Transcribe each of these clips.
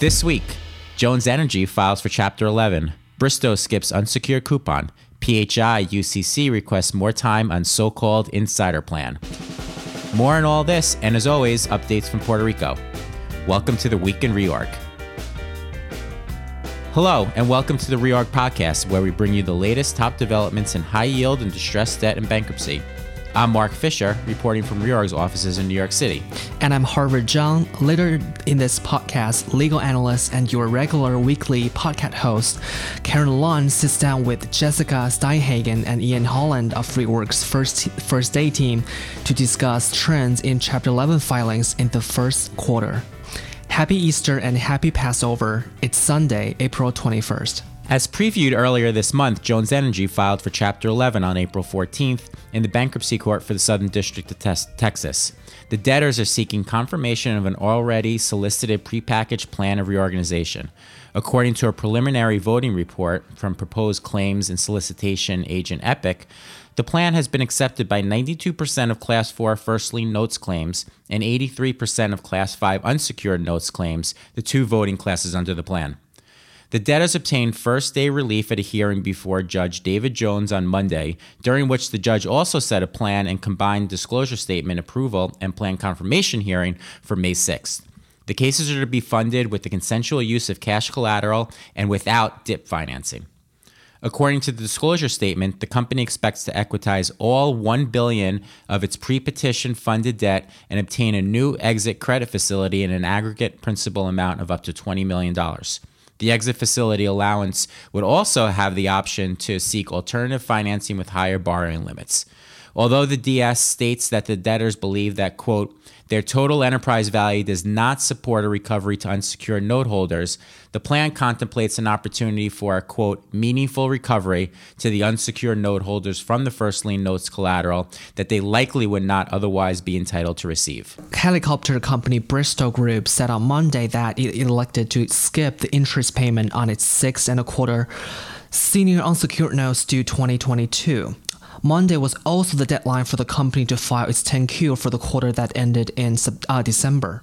This week, Jones Energy files for Chapter 11. Bristow skips unsecured coupon. PHI UCC requests more time on so called insider plan. More on all this, and as always, updates from Puerto Rico. Welcome to the Week in Reorg. Hello, and welcome to the Reorg Podcast, where we bring you the latest top developments in high yield and distressed debt and bankruptcy. I'm Mark Fisher, reporting from Reorg's offices in New York City. And I'm Harvard Zhang. Later in this podcast, legal analyst and your regular weekly podcast host, Karen Lund, sits down with Jessica Steinhagen and Ian Holland of Reorg's first, first day team to discuss trends in Chapter 11 filings in the first quarter. Happy Easter and happy Passover. It's Sunday, April 21st. As previewed earlier this month, Jones Energy filed for Chapter 11 on April 14th in the bankruptcy court for the Southern District of Texas. The debtors are seeking confirmation of an already solicited prepackaged plan of reorganization. According to a preliminary voting report from proposed claims and solicitation agent Epic, the plan has been accepted by 92% of Class 4 first lien notes claims and 83% of Class 5 unsecured notes claims, the two voting classes under the plan. The debtors obtained first day relief at a hearing before Judge David Jones on Monday, during which the judge also set a plan and combined disclosure statement approval and plan confirmation hearing for May 6th. The cases are to be funded with the consensual use of cash collateral and without DIP financing. According to the disclosure statement, the company expects to equitize all 1 billion of its pre-petition funded debt and obtain a new exit credit facility in an aggregate principal amount of up to $20 million. The exit facility allowance would also have the option to seek alternative financing with higher borrowing limits. Although the DS states that the debtors believe that, quote, their total enterprise value does not support a recovery to unsecured note holders, the plan contemplates an opportunity for a quote meaningful recovery to the unsecured note holders from the first lien notes collateral that they likely would not otherwise be entitled to receive. Helicopter company Bristow Group said on Monday that it elected to skip the interest payment on its six and a quarter senior unsecured notes due 2022. Monday was also the deadline for the company to file its 10Q for the quarter that ended in uh, December.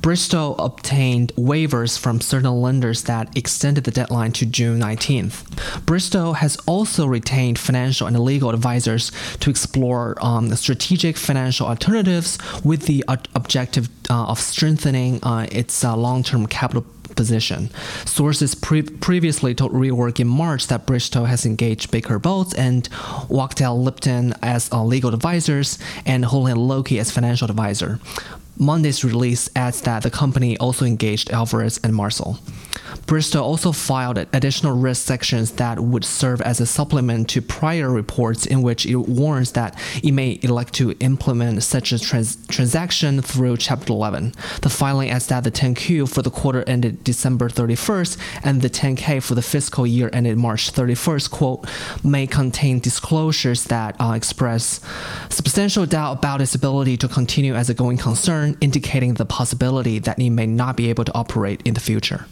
Bristow obtained waivers from certain lenders that extended the deadline to June 19th. Bristow has also retained financial and legal advisors to explore um, strategic financial alternatives with the objective uh, of strengthening uh, its uh, long term capital position. Sources pre- previously told Reorg in March that Bristow has engaged Baker Botts and Wachtell Lipton as uh, legal advisors and Houlihan Lokey as financial advisor. Monday's release adds that the company also engaged Alvarez and Marsal. Bristow also filed additional risk sections that would serve as a supplement to prior reports in which it warns that it may elect to implement such a trans- transaction through Chapter 11. The filing adds that the 10Q for the quarter ended December 31st and the 10K for the fiscal year ended March 31st, quote, may contain disclosures that uh, express substantial doubt about its ability to continue as a going concern, indicating the possibility that it may not be able to operate in the future.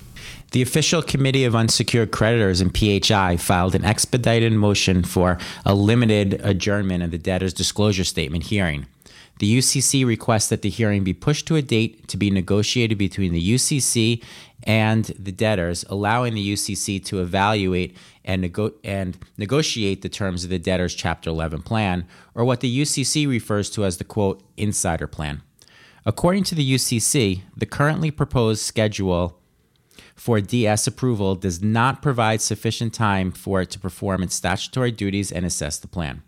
The official committee of unsecured creditors and PHI filed an expedited motion for a limited adjournment of the debtor's disclosure statement hearing. The UCC requests that the hearing be pushed to a date to be negotiated between the UCC and the debtors, allowing the UCC to evaluate and, nego- and negotiate the terms of the debtor's Chapter 11 plan, or what the UCC refers to as the quote, insider plan. According to the UCC, the currently proposed schedule for DS approval does not provide sufficient time for it to perform its statutory duties and assess the plan.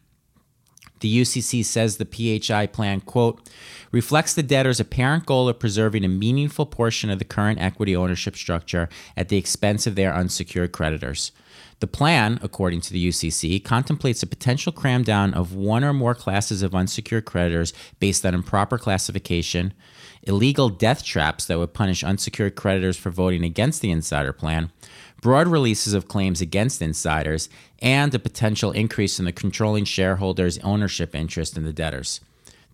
The UCC says the PHI plan, quote, reflects the debtor's apparent goal of preserving a meaningful portion of the current equity ownership structure at the expense of their unsecured creditors. The plan, according to the UCC, contemplates a potential cramdown of one or more classes of unsecured creditors based on improper classification, illegal death traps that would punish unsecured creditors for voting against the insider plan, broad releases of claims against insiders, and a potential increase in the controlling shareholders' ownership interest in the debtors.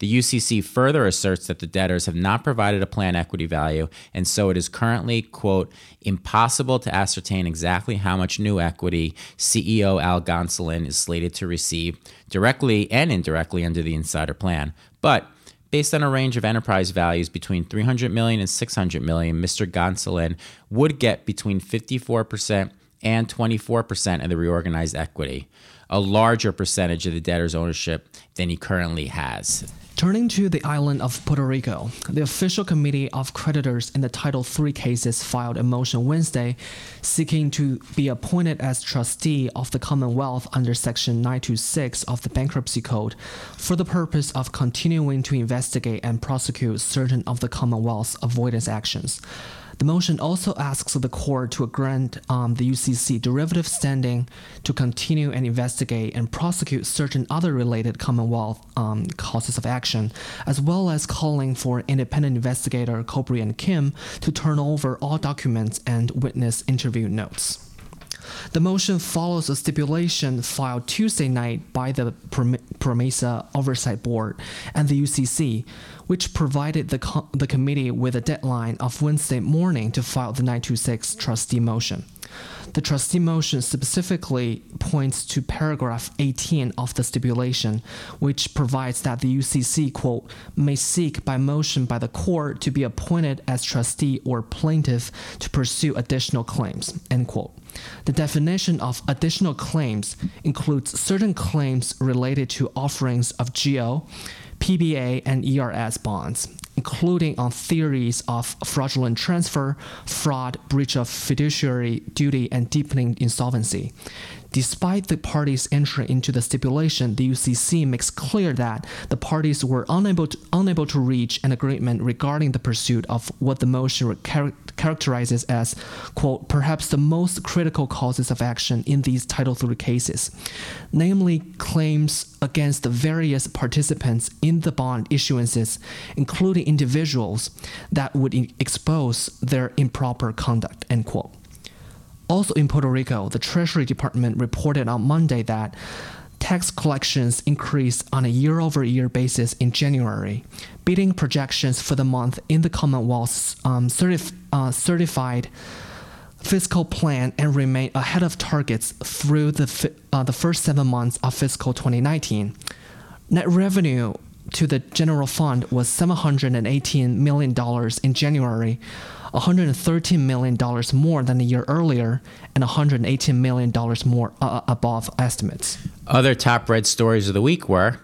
The UCC further asserts that the debtors have not provided a plan equity value, and so it is currently, quote, impossible to ascertain exactly how much new equity CEO Al Gonsoulin is slated to receive directly and indirectly under the insider plan. But Based on a range of enterprise values between 300 million and 600 million, Mr. Gonsoulin would get between 54% and 24% of the reorganized equity, a larger percentage of the debtor's ownership than he currently has. Turning to the island of Puerto Rico, the official committee of creditors in the Title III cases filed a motion Wednesday seeking to be appointed as trustee of the Commonwealth under Section 926 of the Bankruptcy Code for the purpose of continuing to investigate and prosecute certain of the Commonwealth's avoidance actions. The motion also asks the court to grant um, the UCC derivative standing to continue and investigate and prosecute certain other related Commonwealth um, causes of action, as well as calling for independent investigator Kobre and Kim to turn over all documents and witness interview notes. The motion follows a stipulation filed Tuesday night by the PROMESA Oversight Board and the UCC, which provided the, co- the committee with a deadline of Wednesday morning to file the 926 trustee motion. The trustee motion specifically points to paragraph 18 of the stipulation, which provides that the UCC, quote, may seek by motion by the court to be appointed as trustee or plaintiff to pursue additional claims, end quote. The definition of additional claims includes certain claims related to offerings of GO, PBA, and ERS bonds, including on theories of fraudulent transfer, fraud, breach of fiduciary duty, and deepening insolvency. Despite the parties' entry into the stipulation, the UCC makes clear that the parties were unable to, unable to reach an agreement regarding the pursuit of what the motion characterizes as, quote, perhaps the most critical causes of action in these Title III cases, namely claims against the various participants in the bond issuances, including individuals that would expose their improper conduct, end quote. Also in Puerto Rico, the Treasury Department reported on Monday that tax collections increased on a year over year basis in January, beating projections for the month in the Commonwealth's um, certif- uh, certified fiscal plan and remain ahead of targets through the, fi- uh, the first seven months of fiscal 2019. Net revenue to the general fund was $718 million in January, $113 million more than a year earlier, and $118 million more uh, above estimates. Other top red stories of the week were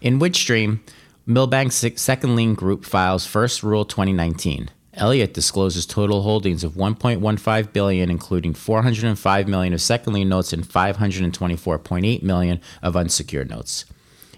in Windstream, Milbank's second lien group files first rule 2019. Elliott discloses total holdings of 1.15 billion, including 405 million of second lien notes and 524.8 million of unsecured notes.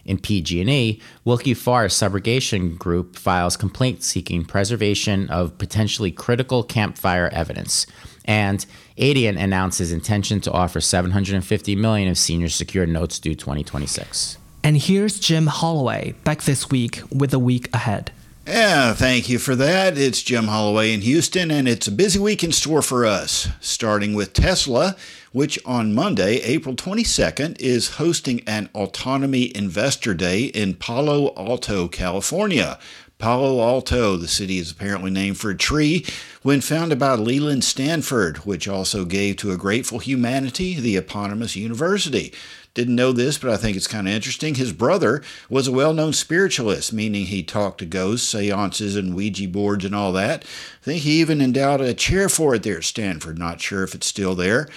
In PG&E, Willkie Farr Subrogation Group files complaint seeking preservation of potentially critical campfire evidence. And Adient announces intention to offer 750 million of senior secured notes due 2026. And here's Jim Holloway back this week with the week ahead. Yeah, thank you for that. It's Jim Holloway in Houston, and it's a busy week in store for us, starting with Tesla, which on Monday, April 22nd, is hosting an Autonomy Investor Day in Palo Alto, California. Palo Alto, the city is apparently named for a tree, when founded by Leland Stanford, which also gave to a grateful humanity the eponymous university. Didn't know this, but I think it's kind of interesting. His brother was a well known spiritualist, meaning he talked to ghosts, seances, and Ouija boards and all that. I think he even endowed a chair for it there at Stanford. Not sure if it's still there.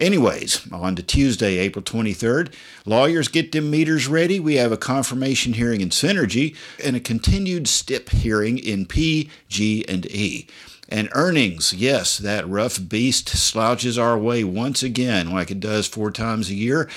Anyways, on to Tuesday, April 23rd. Lawyers get them meters ready. We have a confirmation hearing in Synergy and a continued STIP hearing in P, G, and E. And earnings, yes, that rough beast slouches our way once again, like it does four times a year.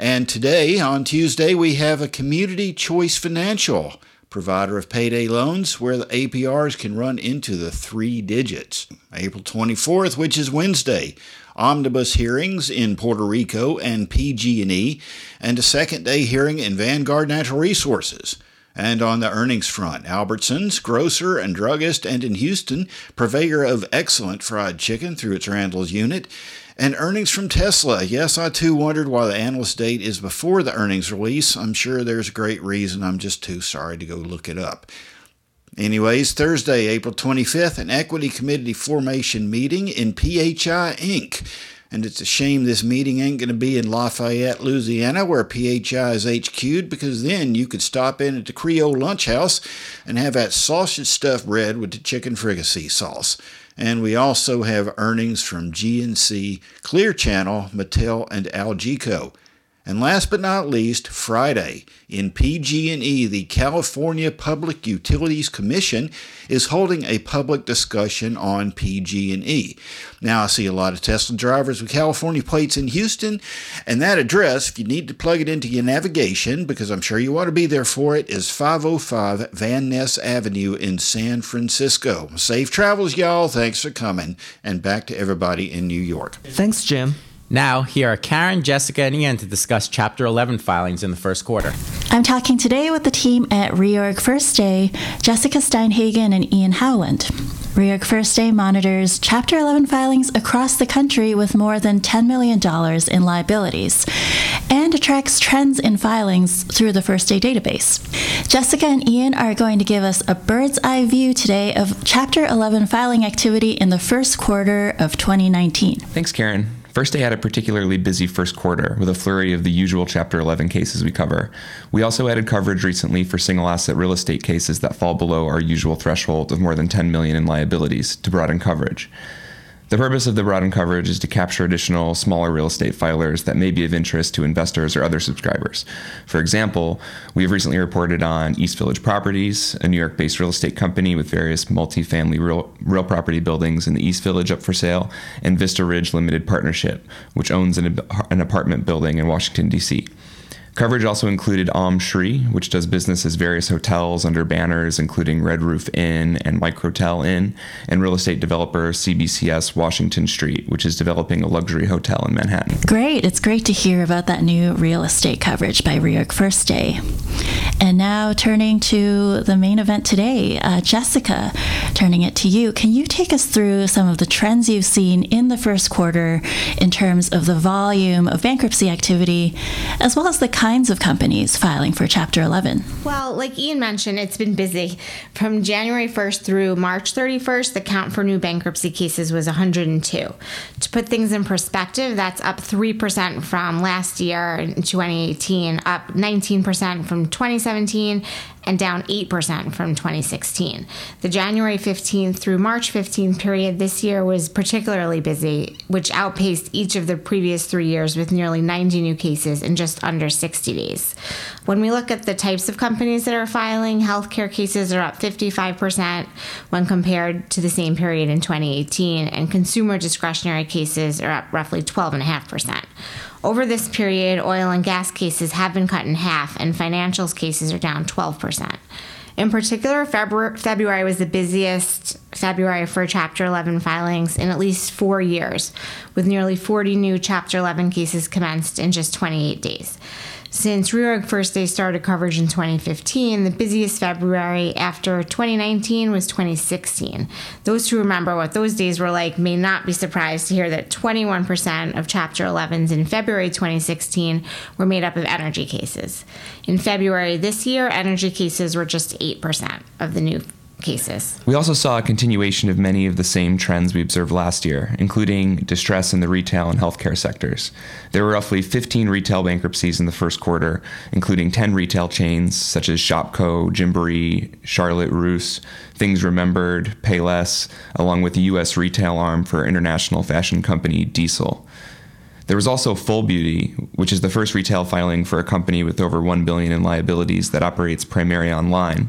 And today, on Tuesday, we have a Community Choice Financial provider of payday loans where the APRs can run into the three digits. April 24th, which is Wednesday, omnibus hearings in Puerto Rico and PG&E, and a second day hearing in Vanguard Natural Resources. And on the earnings front, Albertsons, grocer and druggist, and in Houston, purveyor of excellent fried chicken through its Randall's unit, and earnings from Tesla. Yes, I too wondered why the analyst date is before the earnings release. I'm sure there's a great reason. I'm just too sorry to go look it up. Anyways, Thursday, April 25th, an equity committee formation meeting in PHI Inc. And it's a shame this meeting ain't going to be in Lafayette, Louisiana, where PHI is HQ'd, because then you could stop in at the Creole Lunch House and have that sausage stuffed bread with the chicken fricassee sauce. And we also have earnings from GNC, Clear Channel, Mattel, and Algeco. And last but not least, Friday in PG&E, the California Public Utilities Commission is holding a public discussion on PG&E. Now I see a lot of Tesla drivers with California plates in Houston, and that address, if you need to plug it into your navigation, because I'm sure you want to be there for it, is 505 Van Ness Avenue in San Francisco. Safe travels, y'all. Thanks for coming, and back to everybody in New York. Thanks, Jim. Now, here are Karen, Jessica, and Ian to discuss Chapter 11 filings in the first quarter. I'm talking today with the team at Reorg First Day, Jessica Steinhagen and Ian Howland. Reorg First Day monitors Chapter 11 filings across the country with more than $10 million in liabilities and tracks trends in filings through the First Day database. Jessica and Ian are going to give us a bird's eye view today of Chapter 11 filing activity in the first quarter of 2019. Thanks, Karen. First Day had a particularly busy first quarter with a flurry of the usual Chapter 11 cases we cover. We also added coverage recently for single asset real estate cases that fall below our usual threshold of more than 10 million in liabilities to broaden coverage. The purpose of the broadened coverage is to capture additional smaller real estate filers that may be of interest to investors or other subscribers. For example, we have recently reported on East Village Properties, a New York based real estate company with various multifamily real, real property buildings in the East Village up for sale, and Vista Ridge Limited Partnership, which owns an, an apartment building in Washington, D.C. Coverage also included Om Shri, which does business as various hotels under banners including Red Roof Inn and Microtel Inn, and real estate developer CBCS Washington Street, which is developing a luxury hotel in Manhattan. Great. It's great to hear about that new real estate coverage by Reorg First Day. And now turning to the main event today, uh, Jessica, turning it to you. Can you take us through some of the trends you've seen in the first quarter in terms of the volume of bankruptcy activity, as well as the kind kinds of companies filing for Chapter 11? Well, like Ian mentioned, it's been busy. From January 1st through March 31st, the count for new bankruptcy cases was 102. To put things in perspective, that's up 3% from last year in 2018, up 19% from 2017, and down 8% from 2016. The January 15th through March 15th period this year was particularly busy, which outpaced each of the previous three years with nearly 90 new cases in just under 60 days. When we look at the types of companies that are filing, healthcare cases are up 55% when compared to the same period in 2018, and consumer discretionary cases are up roughly 12.5%. Over this period, oil and gas cases have been cut in half, and financials cases are down 12%. In particular, February was the busiest February for Chapter 11 filings in at least four years, with nearly 40 new Chapter 11 cases commenced in just 28 days. Since Reorg First Day started coverage in 2015, the busiest February after 2019 was 2016. Those who remember what those days were like may not be surprised to hear that 21% of Chapter 11s in February 2016 were made up of energy cases. In February this year, energy cases were just 8% of the new cases. We also saw a continuation of many of the same trends we observed last year, including distress in the retail and healthcare sectors. There were roughly 15 retail bankruptcies in the first quarter, including 10 retail chains such as Shopko, Gymboree, Charlotte Russe, Things Remembered, Payless, along with the U.S. retail arm for international fashion company Diesel. There was also Full Beauty, which is the first retail filing for a company with over 1 billion in liabilities that operates primarily online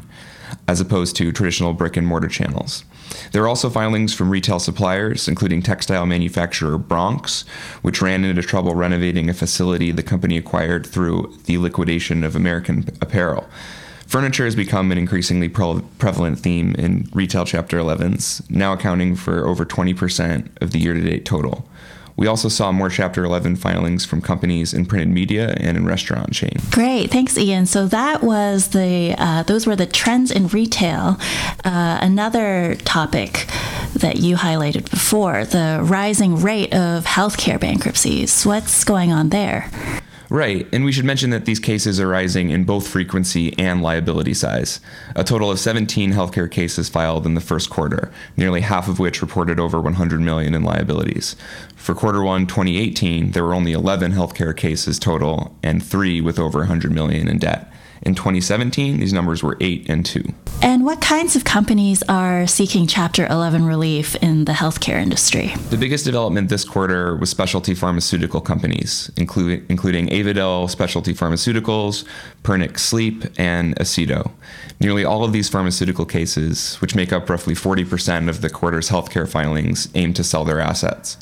as opposed to traditional brick and mortar channels. There are also filings from retail suppliers, including textile manufacturer Bronx, which ran into trouble renovating a facility the company acquired through the liquidation of American Apparel. Furniture has become an increasingly prevalent theme in retail Chapter 11s, now accounting for over 20% of the year to date total. We also saw more Chapter 11 filings from companies in printed media and in restaurant chain. Great, thanks, Ian. So that was the uh, those were the trends in retail. Uh, another topic that you highlighted before: the rising rate of healthcare bankruptcies. What's going on there? Right, and we should mention that these cases are rising in both frequency and liability size. A total of 17 healthcare cases filed in the first quarter, nearly half of which reported over 100 million in liabilities. For quarter 1 2018, there were only 11 healthcare cases total and 3 with over 100 million in debt. In 2017, these numbers were 8 and 2. And what kinds of companies are seeking Chapter 11 relief in the healthcare industry? The biggest development this quarter was specialty pharmaceutical companies, including, including Avadel Specialty Pharmaceuticals, Pernix Sleep, and Aceto. Nearly all of these pharmaceutical cases, which make up roughly 40% of the quarter's healthcare filings, aim to sell their assets.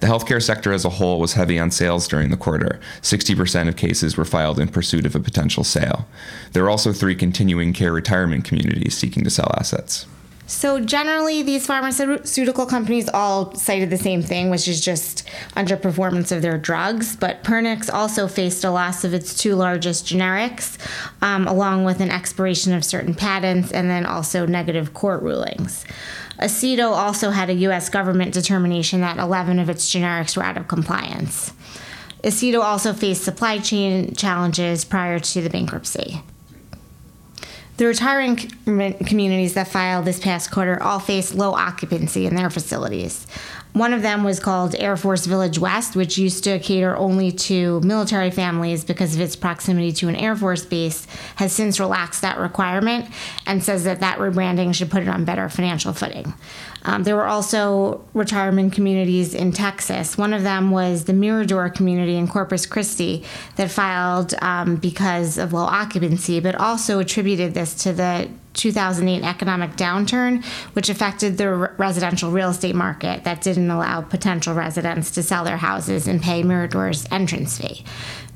The healthcare sector as a whole was heavy on sales during the quarter. 60% of cases were filed in pursuit of a potential sale. There are also three continuing care retirement communities seeking to sell assets. So generally, these pharmaceutical companies all cited the same thing, which is just underperformance of their drugs. But Pernix also faced a loss of its two largest generics, um, along with an expiration of certain patents, and then also negative court rulings. Aceto also had a U.S. government determination that 11 of its generics were out of compliance. Aceto also faced supply chain challenges prior to the bankruptcy. The retiring communities that filed this past quarter all faced low occupancy in their facilities. One of them was called Air Force Village West, which used to cater only to military families because of its proximity to an Air Force base, has since relaxed that requirement and says that that rebranding should put it on better financial footing. Um, there were also retirement communities in Texas. One of them was the Mirador community in Corpus Christi that filed um, because of low occupancy, but also attributed this to the 2008 economic downturn, which affected the residential real estate market that didn't allow potential residents to sell their houses and pay Mirador's entrance fee.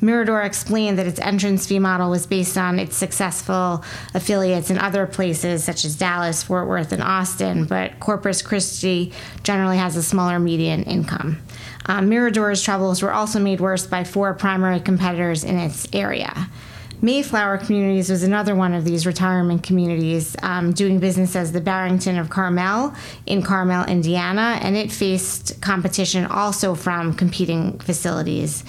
Mirador explained that its entrance fee model was based on its successful affiliates in other places such as Dallas, Fort Worth, and Austin, but Corpus Christi generally has a smaller median income. Um, Mirador's troubles were also made worse by four primary competitors in its area. Mayflower Communities was another one of these retirement communities um, doing business as the Barrington of Carmel in Carmel, Indiana, and it faced competition also from competing facilities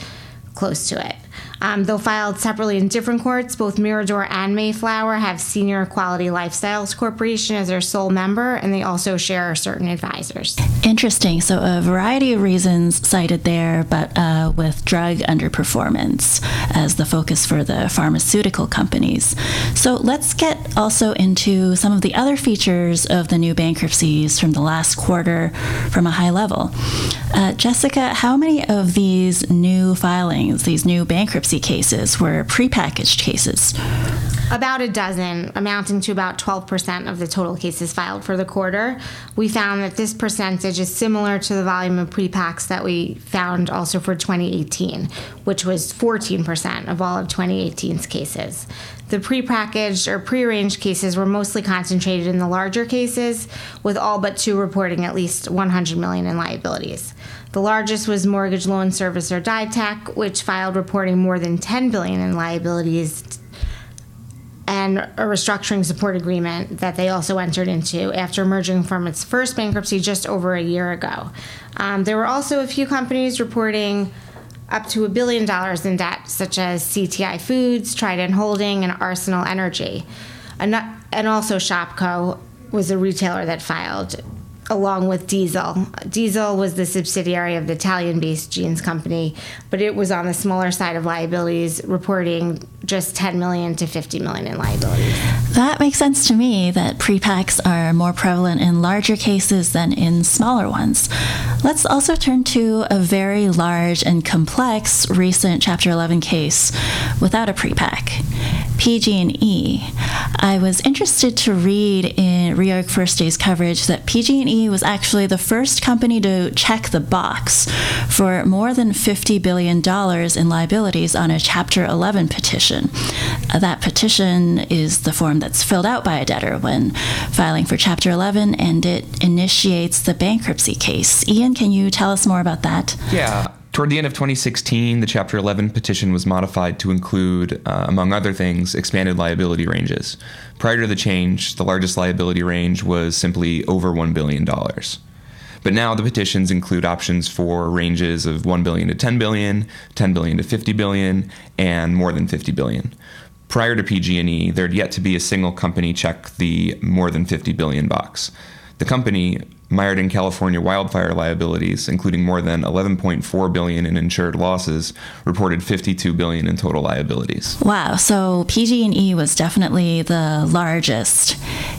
close to it. Um, though filed separately in different courts, both Mirador and Mayflower have Senior Quality Lifestyles Corporation as their sole member, and they also share certain advisors. Interesting. So, a variety of reasons cited there, but uh, with drug underperformance as the focus for the pharmaceutical companies. So, let's get also into some of the other features of the new bankruptcies from the last quarter from a high level. Uh, Jessica, how many of these new filings, these new cases were prepackaged cases. About a dozen, amounting to about 12% of the total cases filed for the quarter. We found that this percentage is similar to the volume of prepacks that we found also for 2018, which was 14% of all of 2018's cases. The prepackaged or prearranged cases were mostly concentrated in the larger cases, with all but two reporting at least 100 million in liabilities. The largest was mortgage loan servicer Ditech, which filed reporting more than 10 billion in liabilities and a restructuring support agreement that they also entered into after emerging from its first bankruptcy just over a year ago. Um, there were also a few companies reporting up to a billion dollars in debt, such as CTI Foods, Trident Holding, and Arsenal Energy. And, and also Shopko was a retailer that filed along with Diesel. Diesel was the subsidiary of the Italian based jeans company, but it was on the smaller side of liabilities, reporting just 10 million to 50 million in liabilities. That makes sense to me that prepacks are more prevalent in larger cases than in smaller ones. Let's also turn to a very large and complex recent Chapter 11 case without a prepack. PG&E. I was interested to read in Reorg First Day's coverage that PG&E was actually the first company to check the box for more than $50 billion in liabilities on a Chapter 11 petition. That petition is the form that's filled out by a debtor when filing for Chapter 11, and it initiates the bankruptcy case. Ian, can you tell us more about that? Yeah. Toward the end of 2016, the Chapter 11 petition was modified to include, uh, among other things, expanded liability ranges. Prior to the change, the largest liability range was simply over $1 billion. But now the petitions include options for ranges of 1 billion to 10 billion, 10 billion to 50 billion, and more than 50 billion. Prior to PG&E, there'd yet to be a single company check the more than 50 billion box. The company mired in California wildfire liabilities, including more than 11.4 billion in insured losses, reported 52 billion in total liabilities. Wow, so PG&E was definitely the largest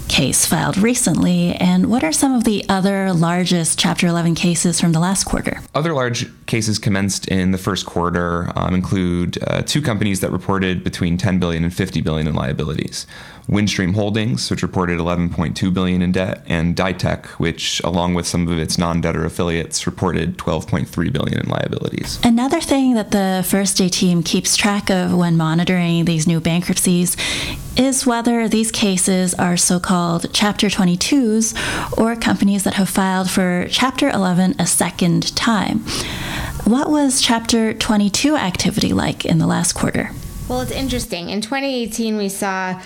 case filed recently. And what are some of the other largest Chapter 11 cases from the last quarter? Other large cases commenced in the first quarter um, include uh, two companies that reported between 10 billion and 50 billion in liabilities. Windstream Holdings, which reported 11.2 billion in debt, and Ditech, which, along with some of its non-debtor affiliates, reported 12.3 billion in liabilities. Another thing that the First Day team keeps track of when monitoring these new bankruptcies is whether these cases are so-called Chapter 22s or companies that have filed for Chapter 11 a second time. What was Chapter 22 activity like in the last quarter? Well, it's interesting. In 2018, we saw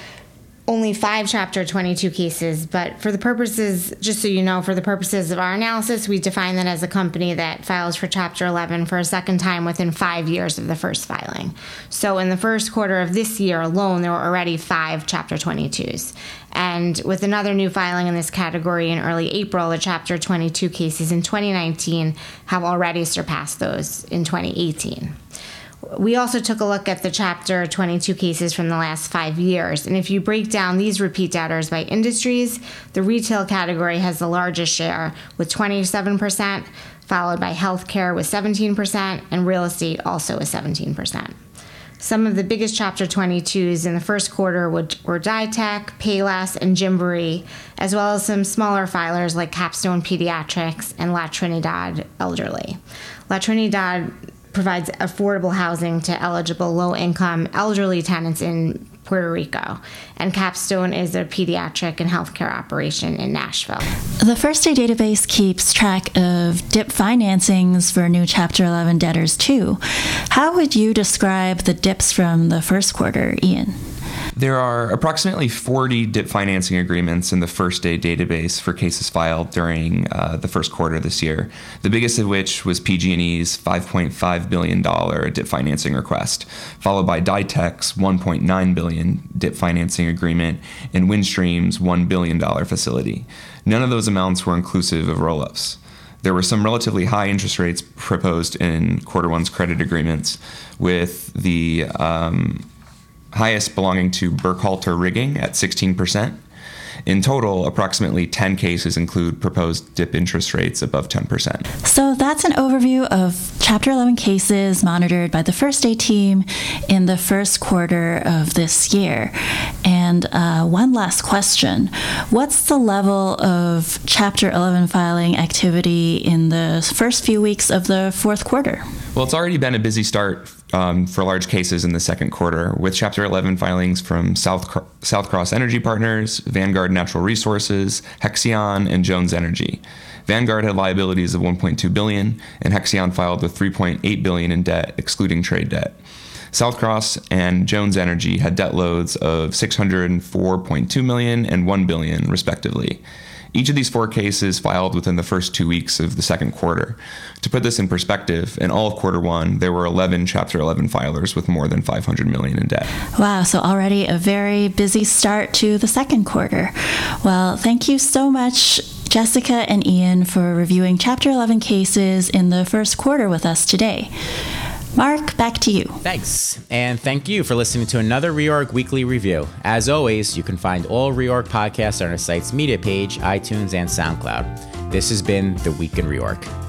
only five Chapter 22 cases, but for the purposes, just so you know, for the purposes of our analysis, we define that as a company that files for Chapter 11 for a second time within five years of the first filing. So in the first quarter of this year alone, there were already five Chapter 22s. And with another new filing in this category in early April, the Chapter 22 cases in 2019 have already surpassed those in 2018 we also took a look at the Chapter 22 cases from the last five years. And if you break down these repeat debtors by industries, the retail category has the largest share with 27%, followed by healthcare with 17%, and real estate also with 17%. Some of the biggest Chapter 22s in the first quarter were, Ditech, Payless, and Gymboree, as well as some smaller filers like Capstone Pediatrics and La Trinidad Elderly. La Trinidad provides affordable housing to eligible low income elderly tenants in Puerto Rico. And Capstone is a pediatric and healthcare operation in Nashville. The First Day database keeps track of DIP financings for new Chapter 11 debtors too. How would you describe the DIPs from the first quarter, Ian? There are approximately 40 DIP financing agreements in the first day database for cases filed during uh, the first quarter this year. The biggest of which was PG&E's $5.5 billion DIP financing request, followed by Ditech's 1.9 billion DIP financing agreement and Windstream's $1 billion facility. None of those amounts were inclusive of roll-ups. There were some relatively high interest rates proposed in quarter one's credit agreements, with the um, highest belonging to Burkhalter rigging at 16%. In total, approximately 10 cases include proposed dip interest rates above 10%. So that's an overview of Chapter 11 cases monitored by the First Day team in the first quarter of this year. And uh, one last question What's the level of Chapter 11 filing activity in the first few weeks of the fourth quarter? Well, it's already been a busy start um, for large cases in the second quarter, with Chapter 11 filings from South, Southcross Energy Partners, Vanguard Natural Resources, Hexion, and Jones Energy. Vanguard had liabilities of 1.2 billion, and Hexion filed with 3.8 billion in debt, excluding trade debt. Southcross and Jones Energy had debt loads of 604.2 million and 1 billion, respectively. Each of these four cases filed within the first two weeks of the second quarter. To put this in perspective, in all of quarter one, there were 11 Chapter 11 filers with more than 500 million in debt. Wow, so already a very busy start to the second quarter. Well, thank you so much, Jessica and Ian, for reviewing Chapter 11 cases in the first quarter with us today. Mark, back to you. Thanks. And thank you for listening to another Reorg Weekly Review. As always, you can find all Reorg podcasts on our site's media page, iTunes, and SoundCloud. This has been The Week in Reorg.